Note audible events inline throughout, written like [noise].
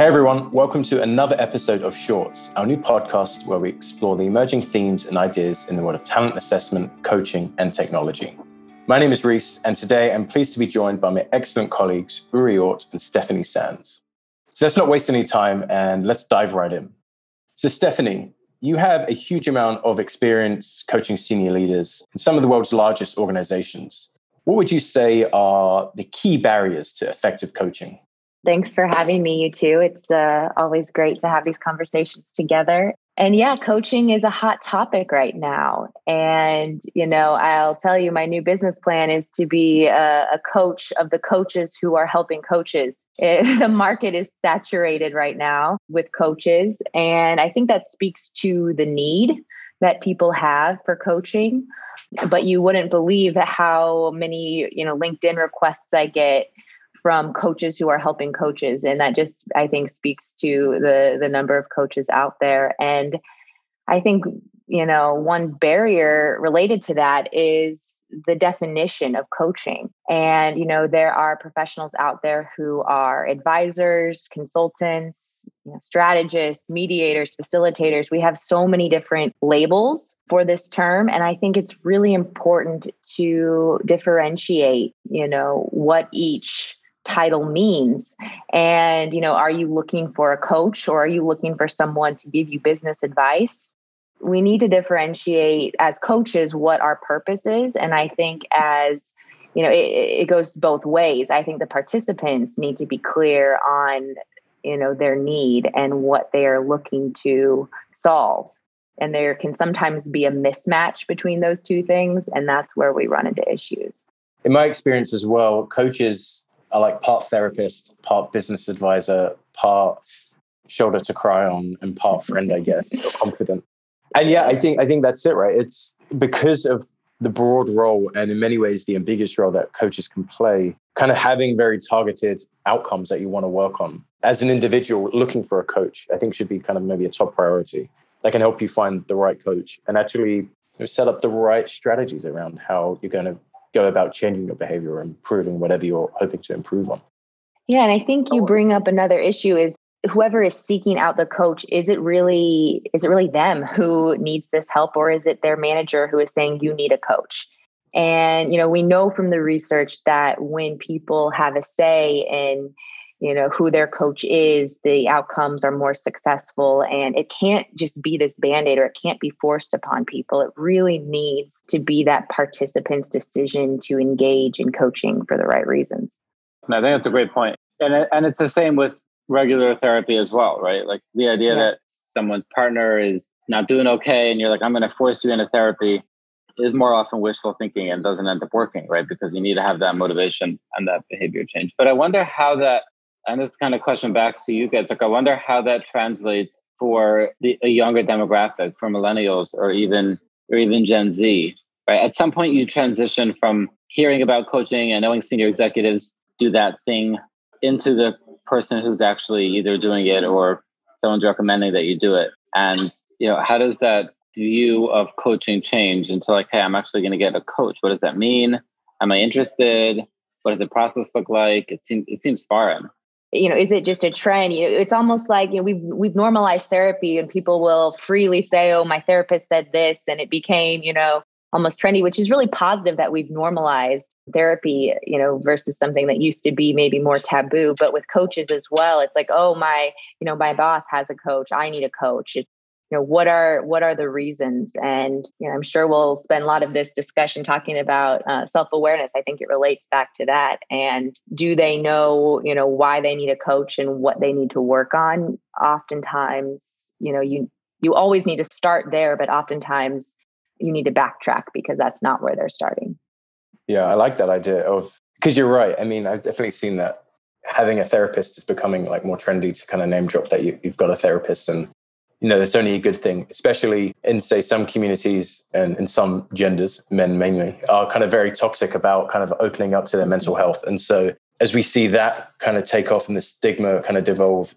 Hey everyone, welcome to another episode of Shorts, our new podcast where we explore the emerging themes and ideas in the world of talent assessment, coaching, and technology. My name is Reece, and today I'm pleased to be joined by my excellent colleagues Uri Ort and Stephanie Sands. So let's not waste any time and let's dive right in. So, Stephanie, you have a huge amount of experience coaching senior leaders in some of the world's largest organizations. What would you say are the key barriers to effective coaching? Thanks for having me, you two. It's uh, always great to have these conversations together. And yeah, coaching is a hot topic right now. And, you know, I'll tell you, my new business plan is to be a, a coach of the coaches who are helping coaches. It, [laughs] the market is saturated right now with coaches. And I think that speaks to the need that people have for coaching. But you wouldn't believe how many, you know, LinkedIn requests I get from coaches who are helping coaches. And that just i think speaks to the the number of coaches out there. And i think you know one barrier related to that is the definition of coaching. And you know there are professionals out there who are advisors consultants you know, strategists mediators facilitators. We have so many different labels for this term. And i think it's really important to differentiate you know what each title means. And you know are you looking for a coach or are you looking for someone to give you business advice? We need to differentiate as coaches what our purpose is. And i think as you know it, it goes both ways. I think the participants need to be clear on you know their need and what they are looking to solve. And there can sometimes be a mismatch between those two things and that's where we run into issues. In my experience as well coaches are like part therapist, part business advisor, part shoulder to cry on, and part friend, I guess, or confident. And yeah, I think I think that's it, right? It's because of the broad role and in many ways the ambiguous role that coaches can play, kind of having very targeted outcomes that you want to work on. As an individual looking for a coach, I think should be kind of maybe a top priority that can help you find the right coach and actually set up the right strategies around how you're going to go about changing your behavior or improving whatever you're hoping to improve on. Yeah, and I think you oh, bring up another issue is whoever is seeking out the coach is it really is it really them who needs this help or is it their manager who is saying you need a coach? And you know, we know from the research that when people have a say in you know who their coach is the outcomes are more successful and it can't just be this band-aid or it can't be forced upon people it really needs to be that participant's decision to engage in coaching for the right reasons i think that's a great point and, and it's the same with regular therapy as well right like the idea yes. that someone's partner is not doing okay and you're like i'm going to force you into therapy is more often wishful thinking and doesn't end up working, right? Because you need to have that motivation and that behavior change. But I wonder how that and this kind of question back to you guys. Like, I wonder how that translates for the, a younger demographic, for millennials or even or even Gen Z. Right? At some point, you transition from hearing about coaching and knowing senior executives do that thing into the person who's actually either doing it or someone's recommending that you do it. And you know, how does that view of coaching change into like, hey, I'm actually going to get a coach? What does that mean? Am I interested? What does the process look like? It seems it seems foreign you know is it just a trend? You know, it's almost like you know we've we've normalized therapy and people will freely say oh my therapist said this and it became you know almost trendy which is really positive that we've normalized therapy you know versus something that used to be maybe more taboo. But with coaches as well it's like oh my you know my boss has a coach. I need a coach you know what are what are the reasons? And you know i'm sure we'll spend a lot of this discussion talking about uh, self-awareness. I think it relates back to that. And do they know you know why they need a coach and what they need to work on? Oftentimes you know you you always need to start there but oftentimes you need to backtrack because that's not where they're starting. Yeah i like that idea of because you're right. I mean i've definitely seen that having a therapist is becoming like more trendy to kind of name drop that you, have got a therapist and you know, that's only a good thing, especially in, say, some communities and in some genders, men mainly, are kind of very toxic about kind of opening up to their mental health. And so as we see that kind of take off and the stigma kind of devolve,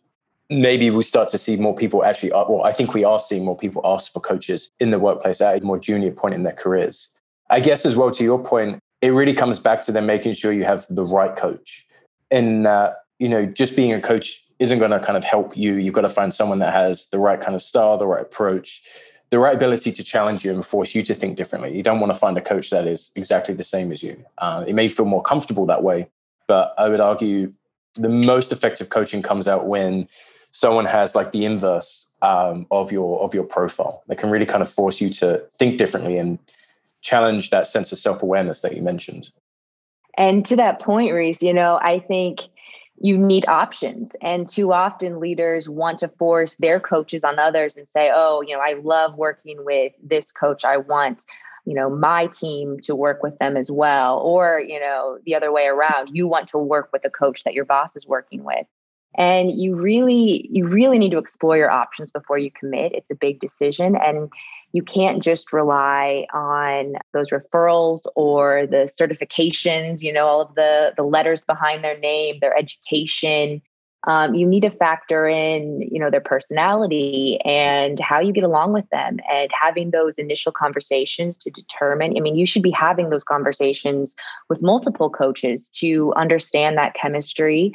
maybe we start to see more people actually, well, I think we are seeing more people ask for coaches in the workplace at a more junior point in their careers. I guess as well, to your point, it really comes back to them making sure you have the right coach. And, uh, you know, just being a coach isn't going to kind of help you. You've got to find someone that has the right kind of style, the right approach, the right ability to challenge you and force you to think differently. You don't want to find a coach that is exactly the same as you. Uh, it may feel more comfortable that way, but I would argue the most effective coaching comes out when someone has like the inverse um, of your of your profile. They can really kind of force you to think differently and challenge that sense of self awareness that you mentioned. And to that point, Reece, you know, I think you need options. And too often leaders want to force their coaches on others and say, oh, you know, I love working with this coach. I want, you know, my team to work with them as well. Or, you know, the other way around, you want to work with the coach that your boss is working with and you really you really need to explore your options before you commit it's a big decision and you can't just rely on those referrals or the certifications you know all of the the letters behind their name their education. Um, you need to factor in you know their personality and how you get along with them and having those initial conversations to determine i mean you should be having those conversations with multiple coaches to understand that chemistry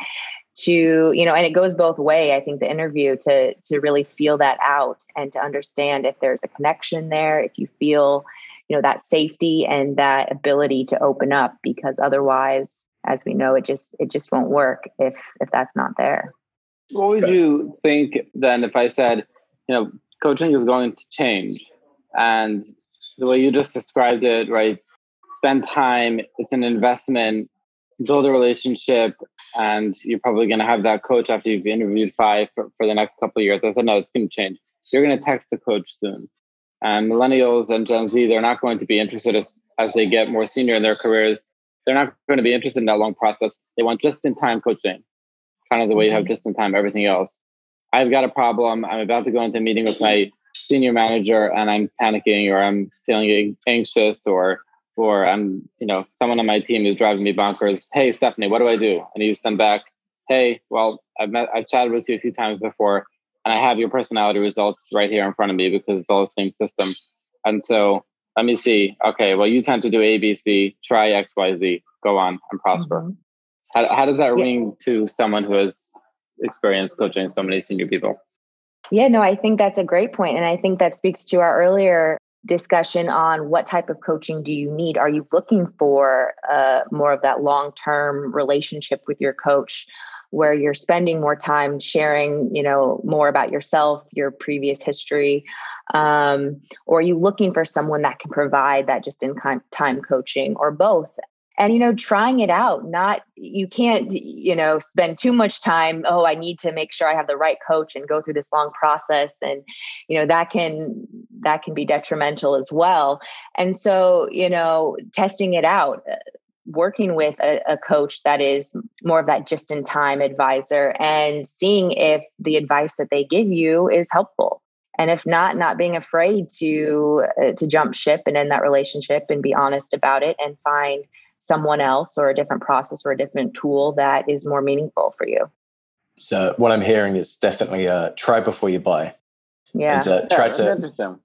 to you know and it goes both way. I think the interview to to really feel that out and to understand if there's a connection there if you feel you know that safety and that ability to open up because otherwise as we know it just it just won't work if if that's not there. What would you think then if i said you know coaching is going to change? And the way you just described it right spend time it's an investment build a relationship and you're probably going to have that coach after you've interviewed five for, for the next couple of years. I said, no, it's going to change. You're going to text the coach soon. And millennials and Gen Z, they're not going to be interested as, as they get more senior in their careers. They're not going to be interested in that long process. They want just in time coaching, kind of the way you have mm-hmm. just in time everything else. I've got a problem. I'm about to go into a meeting with my senior manager and I'm panicking or I'm feeling anxious or or I'm, you know, someone on my team is driving me bonkers. Hey, Stephanie, what do I do? And you send back, hey, well, I've met, I've chatted with you a few times before, and I have your personality results right here in front of me because it's all the same system. And so let me see. Okay, well, you tend to do A, B, C. Try X, Y, Z. Go on and prosper. Mm-hmm. How, how does that yeah. ring to someone who has experienced coaching so many senior people? Yeah, no, I think that's a great point, and I think that speaks to our earlier discussion on what type of coaching do you need? Are you looking for uh, more of that long-term relationship with your coach where you're spending more time sharing you know more about yourself your previous history um, or are you looking for someone that can provide that just in time coaching or both and you know trying it out not you can't you know spend too much time oh i need to make sure i have the right coach and go through this long process. And you know that can that can be detrimental as well. And so you know testing it out uh, working with a, a coach that is more of that just in time advisor and seeing if the advice that they give you is helpful. And if not not being afraid to uh, to jump ship and end that relationship and be honest about it and find someone else or a different process or a different tool that is more meaningful for you. So what I'm hearing is definitely uh, try before you buy. Yeah. And, uh, try yeah, to. Interesting.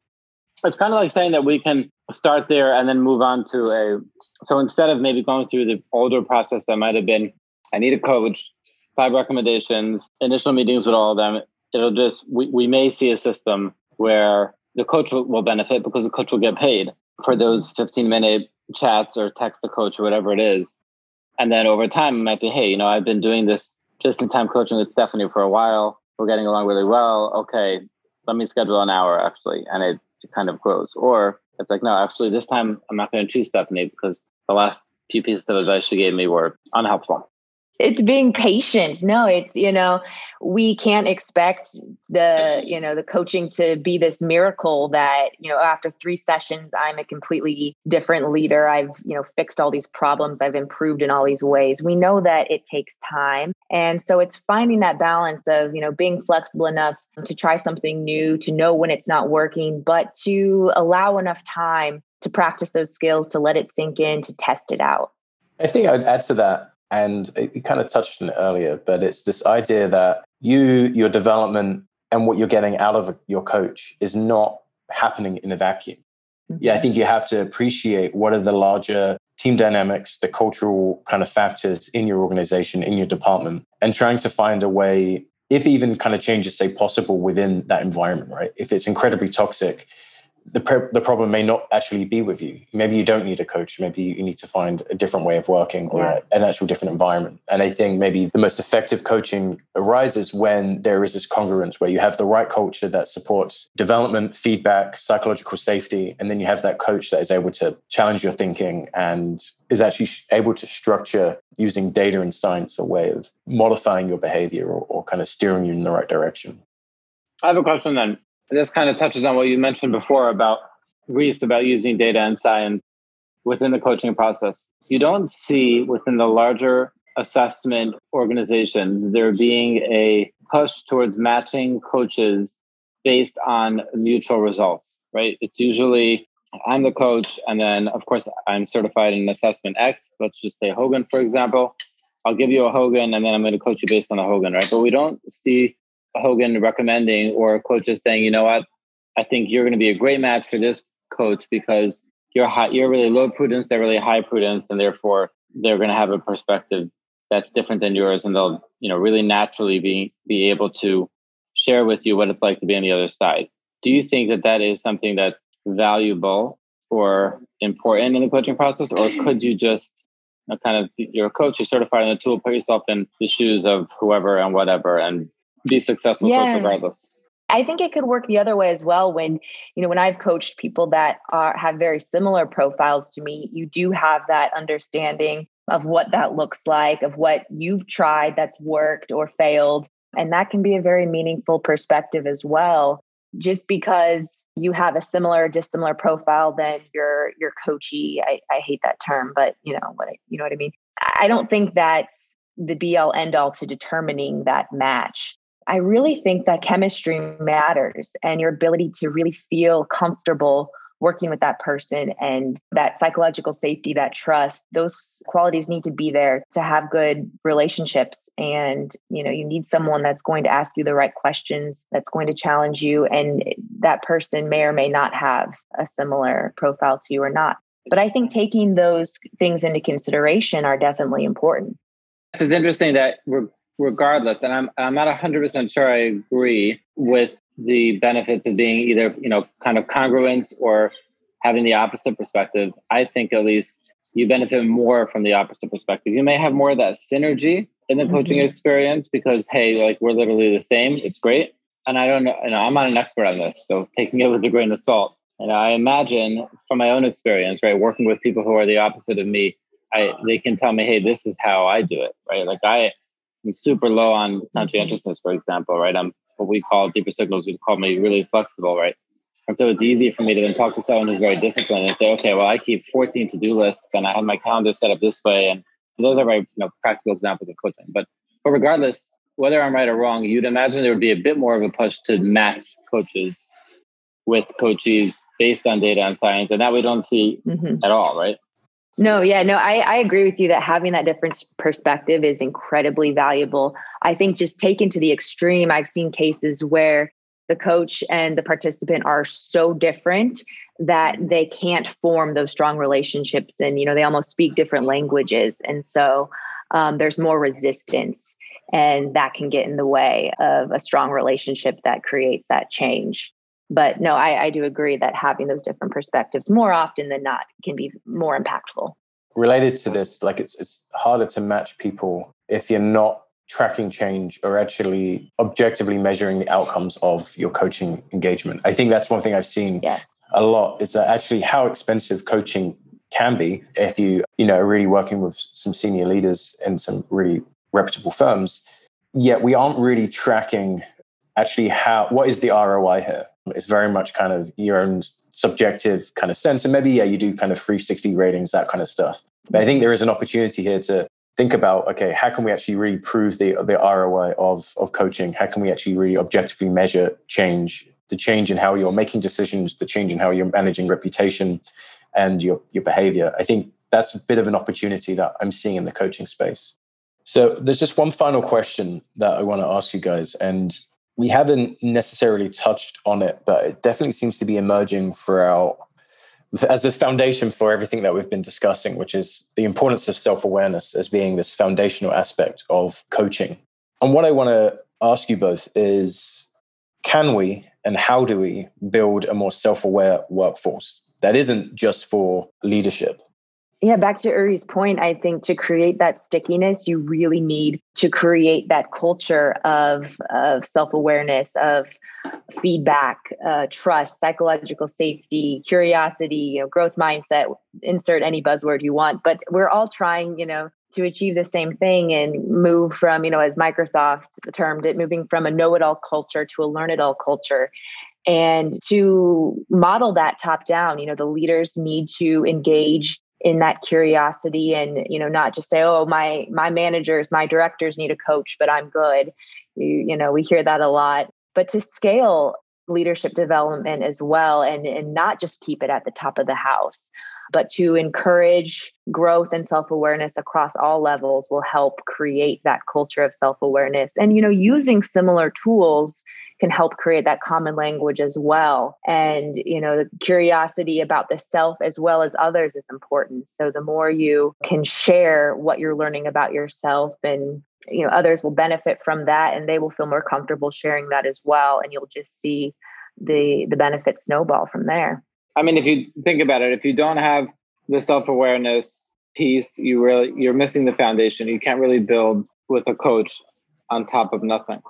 It's kind of like saying that we can start there and then move on to a. So instead of maybe going through the older process that might have been, I need a coach, five recommendations, initial meetings with all of them. It'll just we, we may see a system where the coach will, will benefit because the coach will get paid for those 15 minute chats or text the coach or whatever it is. And then over time, it might be, hey, you know, I've been doing this just in time coaching with Stephanie for a while. We're getting along really well. Okay, let me schedule an hour actually. And it kind of grows. Or it's like, no, actually, this time I'm not going to choose Stephanie because the last few pieces of advice she gave me were unhelpful it's being patient. No it's you know we can't expect the you know the coaching to be this miracle that you know after three sessions i'm a completely different leader. I've you know fixed all these problems. I've improved in all these ways. We know that it takes time. And so it's finding that balance of you know being flexible enough to try something new to know when it's not working but to allow enough time to practice those skills to let it sink in to test it out. I think i'd add to that and you kind of touched on it earlier, but it's this idea that you, your development, and what you're getting out of your coach is not happening in a vacuum. Mm-hmm. Yeah, I think you have to appreciate what are the larger team dynamics, the cultural kind of factors in your organization, in your department, and trying to find a way if even kind of change is say possible within that environment, right? If it's incredibly toxic, the, pro- the problem may not actually be with you. Maybe you don't need a coach. Maybe you need to find a different way of working or yeah. an actual different environment. And I think maybe the most effective coaching arises when there is this congruence where you have the right culture that supports development, feedback, psychological safety, and then you have that coach that is able to challenge your thinking and is actually able to structure using data and science a way of modifying your behavior or, or kind of steering you in the right direction. I have a question then this kind of touches on what you mentioned before about Reece about using data and science within the coaching process. You don't see within the larger assessment organizations there being a push towards matching coaches based on mutual results, right? It's usually I'm the coach, and then of course I'm certified in assessment X. Let's just say Hogan, for example. I'll give you a Hogan, and then I'm going to coach you based on a Hogan, right? But we don't see Hogan recommending or coaches saying, you know what, I think you're going to be a great match for this coach because you're high, you're really low prudence, they're really high prudence, and therefore they're going to have a perspective that's different than yours, and they'll you know really naturally be be able to share with you what it's like to be on the other side. Do you think that that is something that's valuable or important in the coaching process, or could you just kind of you're a coach, you're certified in the tool, put yourself in the shoes of whoever and whatever, and be successful yeah. regardless. I think it could work the other way as well. When you know, when I've coached people that are have very similar profiles to me, you do have that understanding of what that looks like, of what you've tried that's worked or failed, and that can be a very meaningful perspective as well. Just because you have a similar, dissimilar profile than your your coachee, I, I hate that term, but you know what I, you know what I mean. I don't think that's the be all end all to determining that match. I really think that chemistry matters and your ability to really feel comfortable working with that person and that psychological safety, that trust, those qualities need to be there to have good relationships. And, you know, you need someone that's going to ask you the right questions, that's going to challenge you. And that person may or may not have a similar profile to you or not. But I think taking those things into consideration are definitely important. It's interesting that we're regardless, and I'm I'm not hundred percent sure I agree with the benefits of being either you know kind of congruent or having the opposite perspective. I think at least you benefit more from the opposite perspective. You may have more of that synergy in the coaching mm-hmm. experience because hey, like we're literally the same. It's great. And I don't know, you know, I'm not an expert on this, so taking it with a grain of salt. And I imagine from my own experience, right, working with people who are the opposite of me, I they can tell me, hey, this is how I do it, right? Like I I'm super low on conscientiousness, for example, right? I'm what we call Deeper Signals, we call me really flexible, right? And so it's easy for me to then talk to someone who's very disciplined and say, okay, well, I keep 14 to-do lists and I have my calendar set up this way. And those are very you know, practical examples of coaching. But but regardless, whether I'm right or wrong, you'd imagine there would be a bit more of a push to match coaches with coaches based on data and science. And that we don't see mm-hmm. at all, right? No, yeah, no, I, I agree with you that having that different perspective is incredibly valuable. I think just taken to the extreme, I've seen cases where the coach and the participant are so different that they can't form those strong relationships and you know they almost speak different languages and so um, there's more resistance and that can get in the way of a strong relationship that creates that change but no, I, I do agree that having those different perspectives more often than not can be more impactful. Related to this, like it's it's harder to match people if you're not tracking change or actually objectively measuring the outcomes of your coaching engagement. I think that's one thing I've seen yeah. a lot is that actually how expensive coaching can be if you, you know, are really working with some senior leaders in some really reputable firms. Yet we aren't really tracking actually how what is the ROI here? It's very much kind of your own subjective kind of sense. And maybe, yeah, you do kind of 360 ratings, that kind of stuff. But I think there is an opportunity here to think about, okay, how can we actually really prove the, the ROI of, of coaching? How can we actually really objectively measure change, the change in how you're making decisions, the change in how you're managing reputation and your, your behavior? I think that's a bit of an opportunity that I'm seeing in the coaching space. So there's just one final question that I want to ask you guys. And we haven't necessarily touched on it, but it definitely seems to be emerging throughout as a foundation for everything that we've been discussing, which is the importance of self awareness as being this foundational aspect of coaching. And what I want to ask you both is can we and how do we build a more self aware workforce that isn't just for leadership? Yeah, back to Uri's point, I think to create that stickiness, you really need to create that culture of, of self awareness, of feedback, uh, trust, psychological safety, curiosity, you know, growth mindset. Insert any buzzword you want, but we're all trying, you know, to achieve the same thing and move from, you know, as Microsoft termed it, moving from a know-it-all culture to a learn-it-all culture. And to model that top down, you know, the leaders need to engage in that curiosity and you know not just say oh my my managers my directors need a coach but i'm good. You, you know we hear that a lot. But to scale leadership development as well and and not just keep it at the top of the house but to encourage growth and self-awareness across all levels will help create that culture of self-awareness. And you know using similar tools can help create that common language as well. And you know the curiosity about the self as well as others is important. So the more you can share what you're learning about yourself and you know others will benefit from that and they will feel more comfortable sharing that as well. And you'll just see the the benefits snowball from there. I mean if you think about it if you don't have the self-awareness piece you really you're missing the foundation. You can't really build with a coach on top of nothing.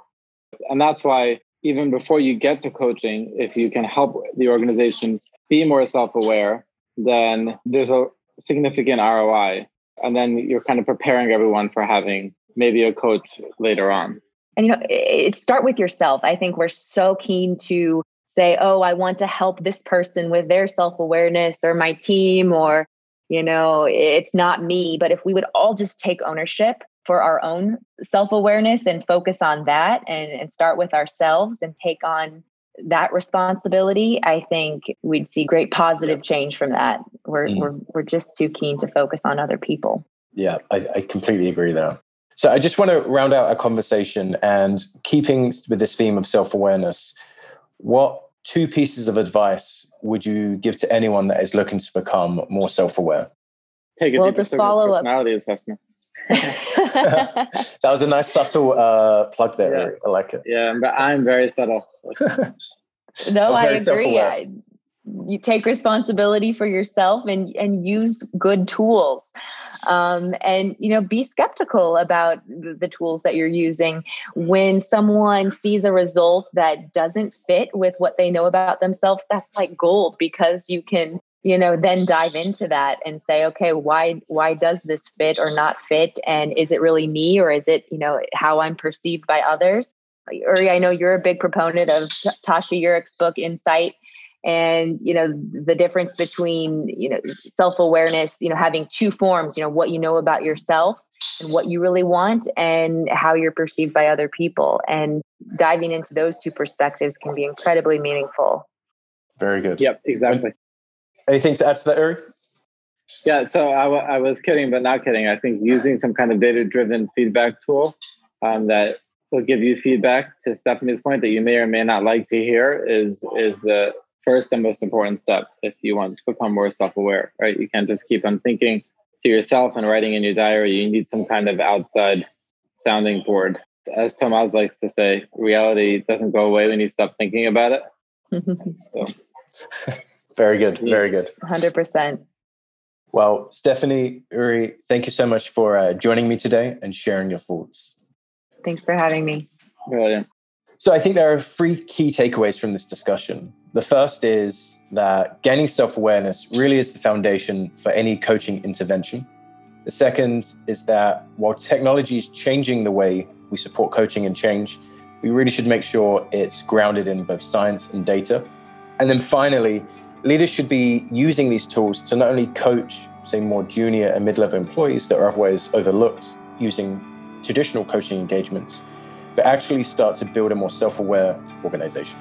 And that's why even before you get to coaching, if you can help the organizations be more self aware, then there's a significant ROI. And then you're kind of preparing everyone for having maybe a coach later on. And, you know, it, start with yourself. I think we're so keen to say, oh, I want to help this person with their self awareness or my team, or, you know, it's not me. But if we would all just take ownership for our own self awareness and focus on that and, and start with ourselves and take on that responsibility, I think we'd see great positive change from that. We're, mm. we're, we're just too keen to focus on other people. Yeah, I, I completely agree there. So I just want to round out our conversation and keeping with this theme of self awareness, what two pieces of advice would you give to anyone that is looking to become more self aware? Take a well, deeper follow personality up. assessment. [laughs] that was a nice subtle uh, plug there. Yeah. I like it. Yeah, but I'm very subtle. [laughs] no, I agree. I, you take responsibility for yourself and and use good tools. Um, and you know be skeptical about the tools that you're using when someone sees a result that doesn't fit with what they know about themselves that's like gold because you can you know then dive into that and say okay why why does this fit or not fit? And is it really me or is it you know how i'm perceived by others? Uri i know you're a big proponent of Tasha Eurich's book Insight. And you know the difference between you know self-awareness you know having two forms you know what you know about yourself and what you really want and how you're perceived by other people. And diving into those two perspectives can be incredibly meaningful. Very good. Yep exactly Anything to add to that, Uri? Yeah, so I, w- I was kidding, but not kidding. I think using some kind of data driven feedback tool um, that will give you feedback to Stephanie's point that you may or may not like to hear is is the first and most important step if you want to become more self aware, right? You can't just keep on thinking to yourself and writing in your diary. You need some kind of outside sounding board. As Tomas likes to say, reality doesn't go away when you stop thinking about it. [laughs] so. [laughs] Very good. Very good. 100%. Well, Stephanie, Uri, thank you so much for uh, joining me today and sharing your thoughts. Thanks for having me. Brilliant. So, I think there are three key takeaways from this discussion. The first is that gaining self awareness really is the foundation for any coaching intervention. The second is that while technology is changing the way we support coaching and change, we really should make sure it's grounded in both science and data. And then finally, leaders should be using these tools to not only coach, say, more junior and mid level employees that are otherwise overlooked using traditional coaching engagements, but actually start to build a more self aware organization.